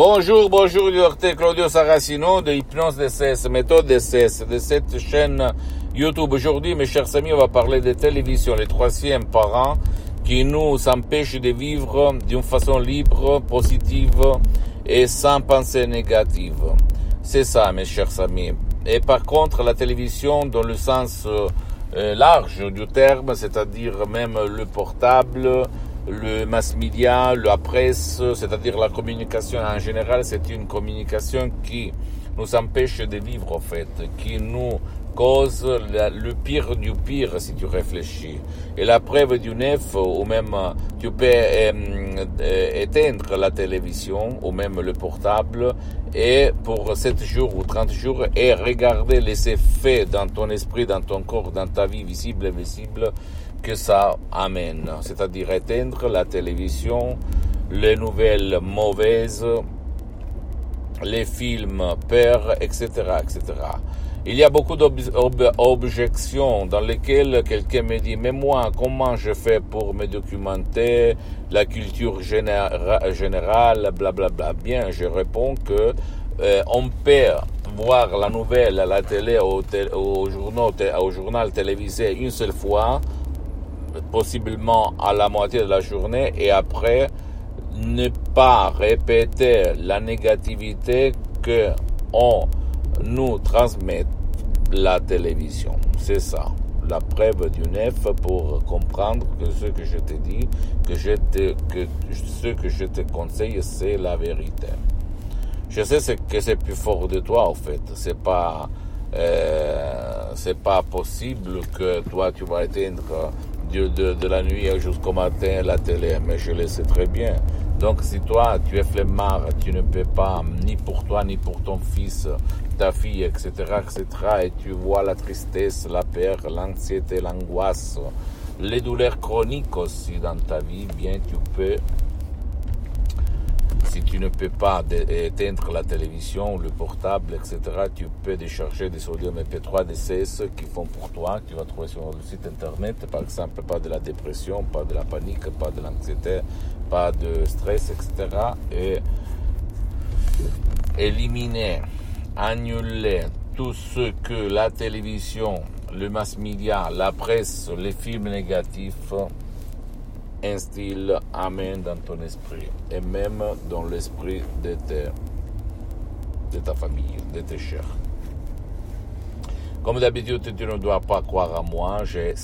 Bonjour, bonjour, docteur Claudio Saracino de Hypnose DCS, méthode DCS, de cette chaîne YouTube. Aujourd'hui, mes chers amis, on va parler de télévision, les troisièmes parents qui nous empêchent de vivre d'une façon libre, positive et sans pensée négative. C'est ça, mes chers amis. Et par contre, la télévision, dans le sens euh, large du terme, c'est-à-dire même le portable, le mass media, la presse, c'est-à-dire la communication en général, c'est une communication qui nous empêche de vivre en fait, qui nous cause le pire du pire si tu réfléchis. Et la preuve du neuf, ou même tu peux euh, éteindre la télévision, ou même le portable, et pour 7 jours ou 30 jours, et regarder les effets dans ton esprit, dans ton corps, dans ta vie visible et visible, que ça amène. C'est-à-dire éteindre la télévision, les nouvelles mauvaises, les films pères, etc., etc. Il y a beaucoup d'objections dans lesquelles quelqu'un me dit, mais moi, comment je fais pour me documenter la culture générale, blablabla. Bla, bla? Bien, je réponds que euh, on peut voir la nouvelle à la télé, au, au, journal, au journal télévisé une seule fois, possiblement à la moitié de la journée, et après, ne pas répéter la négativité que on nous transmet la télévision. C'est ça. La preuve du neuf pour comprendre que ce que je te dis, que, je te, que ce que je te conseille, c'est la vérité. Je sais que c'est plus fort de toi, en fait. C'est pas, euh, c'est pas possible que toi, tu vas éteindre de, la nuit jusqu'au matin la télé, mais je le sais très bien. Donc si toi, tu es flemmard, tu ne peux pas, ni pour toi, ni pour ton fils, ta fille, etc., etc., et tu vois la tristesse, la peur, l'anxiété, l'angoisse, les douleurs chroniques aussi dans ta vie, bien tu peux, si tu ne peux pas éteindre la télévision, le portable, etc., tu peux décharger des sodium MP3, des CS qui font pour toi, tu vas trouver sur le site internet, par exemple, pas de la dépression, pas de la panique, pas de l'anxiété, pas de stress, etc. Et éliminer, annuler tout ce que la télévision, le mass media, la presse, les films négatifs instillent, amènent dans ton esprit et même dans l'esprit de, de ta famille, de tes chers. Comme d'habitude, tu ne dois pas croire à moi, j'ai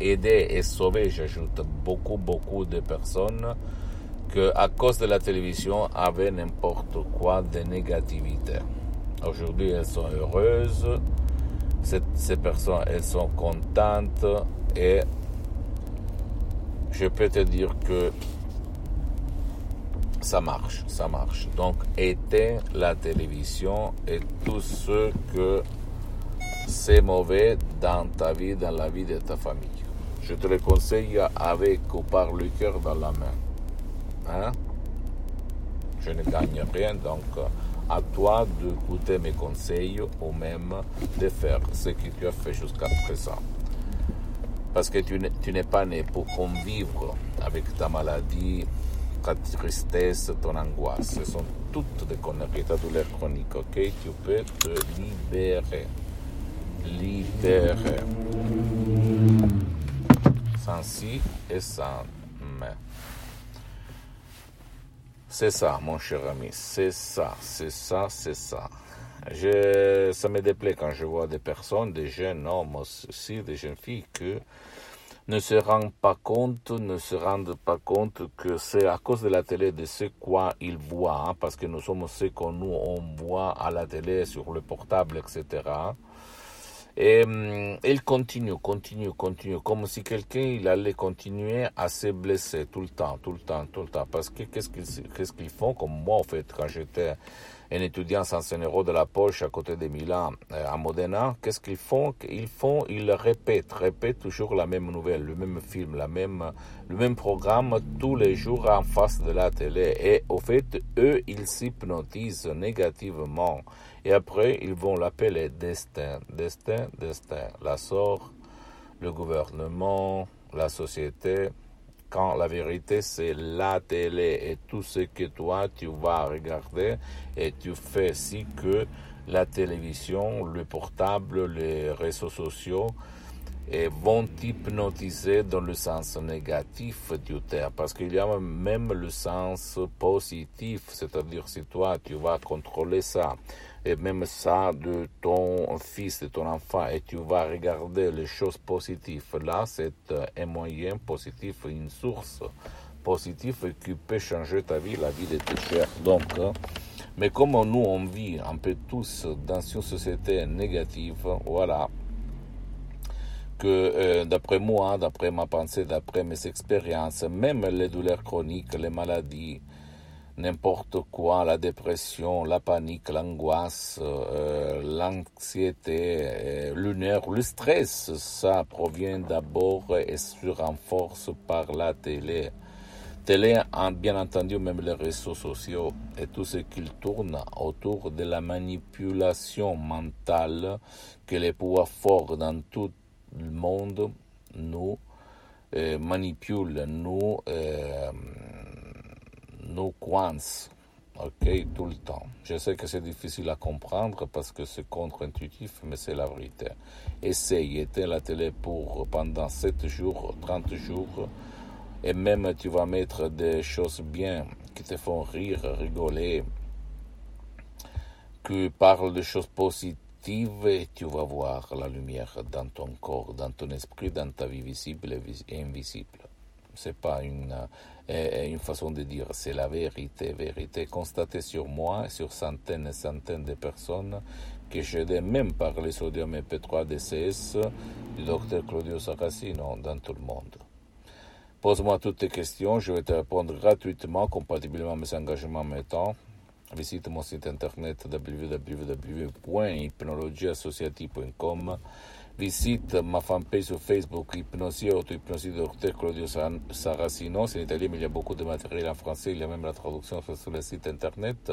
aider et sauver, j'ajoute, beaucoup, beaucoup de personnes que, à cause de la télévision, avaient n'importe quoi de négativité. Aujourd'hui, elles sont heureuses, ces personnes, elles sont contentes et je peux te dire que ça marche, ça marche. Donc, éteins la télévision et tout ce que c'est mauvais dans ta vie, dans la vie de ta famille. Je te le conseille avec ou par le cœur dans la main. Hein? Je ne gagne rien, donc à toi d'écouter mes conseils ou même de faire ce que tu as fait jusqu'à présent. Parce que tu n'es pas né pour convivre avec ta maladie, ta tristesse, ton angoisse. Ce sont toutes des conneries, ta douleur chronique, ok? Tu peux te libérer. Libérer sans si et sans mais. C'est ça, mon cher ami, c'est ça, c'est ça, c'est ça. Je, ça me déplaît quand je vois des personnes, des jeunes hommes aussi, des jeunes filles, que ne se rendent pas compte, ne se rendent pas compte que c'est à cause de la télé, de ce quoi ils voient, hein, parce que nous sommes ce qu'on nous on voit à la télé, sur le portable, etc. Et il continue, continue, continue, comme si quelqu'un il allait continuer à se blesser tout le temps, tout le temps, tout le temps. Parce que qu'est-ce qu'ils qu'est-ce qu'ils font? Comme moi, en fait, quand j'étais un étudiant sans un euro de la poche à côté de Milan, euh, à Modena, qu'est-ce qu'ils font? Ils font, ils répètent, répètent toujours la même nouvelle, le même film, la même, le même programme tous les jours en face de la télé. Et au fait, eux, ils s'hypnotisent négativement. Et après, ils vont l'appeler destin, destin, destin. La sort, le gouvernement, la société, quand la vérité c'est la télé et tout ce que toi tu vas regarder et tu fais si que la télévision, le portable, les réseaux sociaux et vont hypnotiser dans le sens négatif du terme, parce qu'il y a même le sens positif, c'est-à-dire si toi tu vas contrôler ça, et même ça de ton fils, de ton enfant, et tu vas regarder les choses positives, là c'est un moyen positif, une source positive qui peut changer ta vie, la vie de tes chers. Donc, hein, mais comme nous on vit un peu tous dans une société négative, voilà, que euh, d'après moi, d'après ma pensée, d'après mes expériences, même les douleurs chroniques, les maladies, n'importe quoi, la dépression, la panique, l'angoisse, euh, l'anxiété, euh, l'humeur, le stress, ça provient d'abord et se renforce par la télé. Télé, bien entendu, même les réseaux sociaux et tout ce qui tourne autour de la manipulation mentale que les pouvoirs forts dans tout le monde nous euh, manipule, nous, euh, nous coince, ok, tout le temps. Je sais que c'est difficile à comprendre parce que c'est contre-intuitif, mais c'est la vérité. Essaye, éteins la télé pendant 7 jours, 30 jours, et même tu vas mettre des choses bien qui te font rire, rigoler, qui parlent de choses positives et tu vas voir la lumière dans ton corps, dans ton esprit, dans ta vie visible et invisible. C'est pas une, euh, une façon de dire, c'est la vérité, vérité constatée sur moi sur centaines et centaines de personnes que j'ai même par les sodium MP3 DCS du docteur Claudio Saracino dans tout le monde. Pose-moi toutes tes questions, je vais te répondre gratuitement, compatiblement à mes engagements temps. Visite mon site internet www.hypnologieassociative.com. Visite ma fanpage sur Facebook, Hypnosie, auto-hypnosie Dr Claudio Saracino. C'est en italien, mais il y a beaucoup de matériel en français. Il y a même la traduction sur le site internet.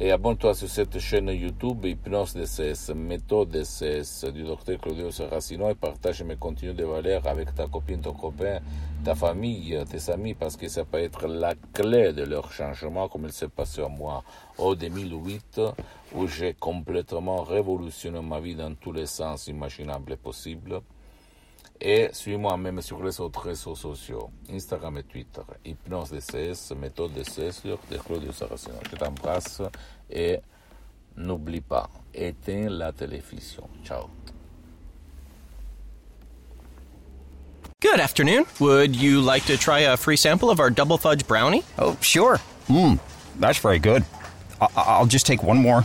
Et abonne-toi sur cette chaîne YouTube, Hypnose DCS, méthode DCS du Dr Claudio Saracino et partage mes contenus de valeur avec ta copine, ton copain, ta famille, tes amis, parce que ça peut être la clé de leur changement, comme il s'est passé à moi en 2008, où j'ai complètement révolutionné ma vie dans tous les sens imaginables et possibles. Et suis-moi même sur les autres réseaux sociaux, Instagram et Twitter, Hypnose DCS, méthode DCS de Claudio Saracino. Je t'embrasse et n'oublie pas, éteins la télévision. Ciao. Good afternoon. Would you like to try a free sample of our double fudge brownie? Oh, sure. Mmm, that's very good. I- I'll just take one more,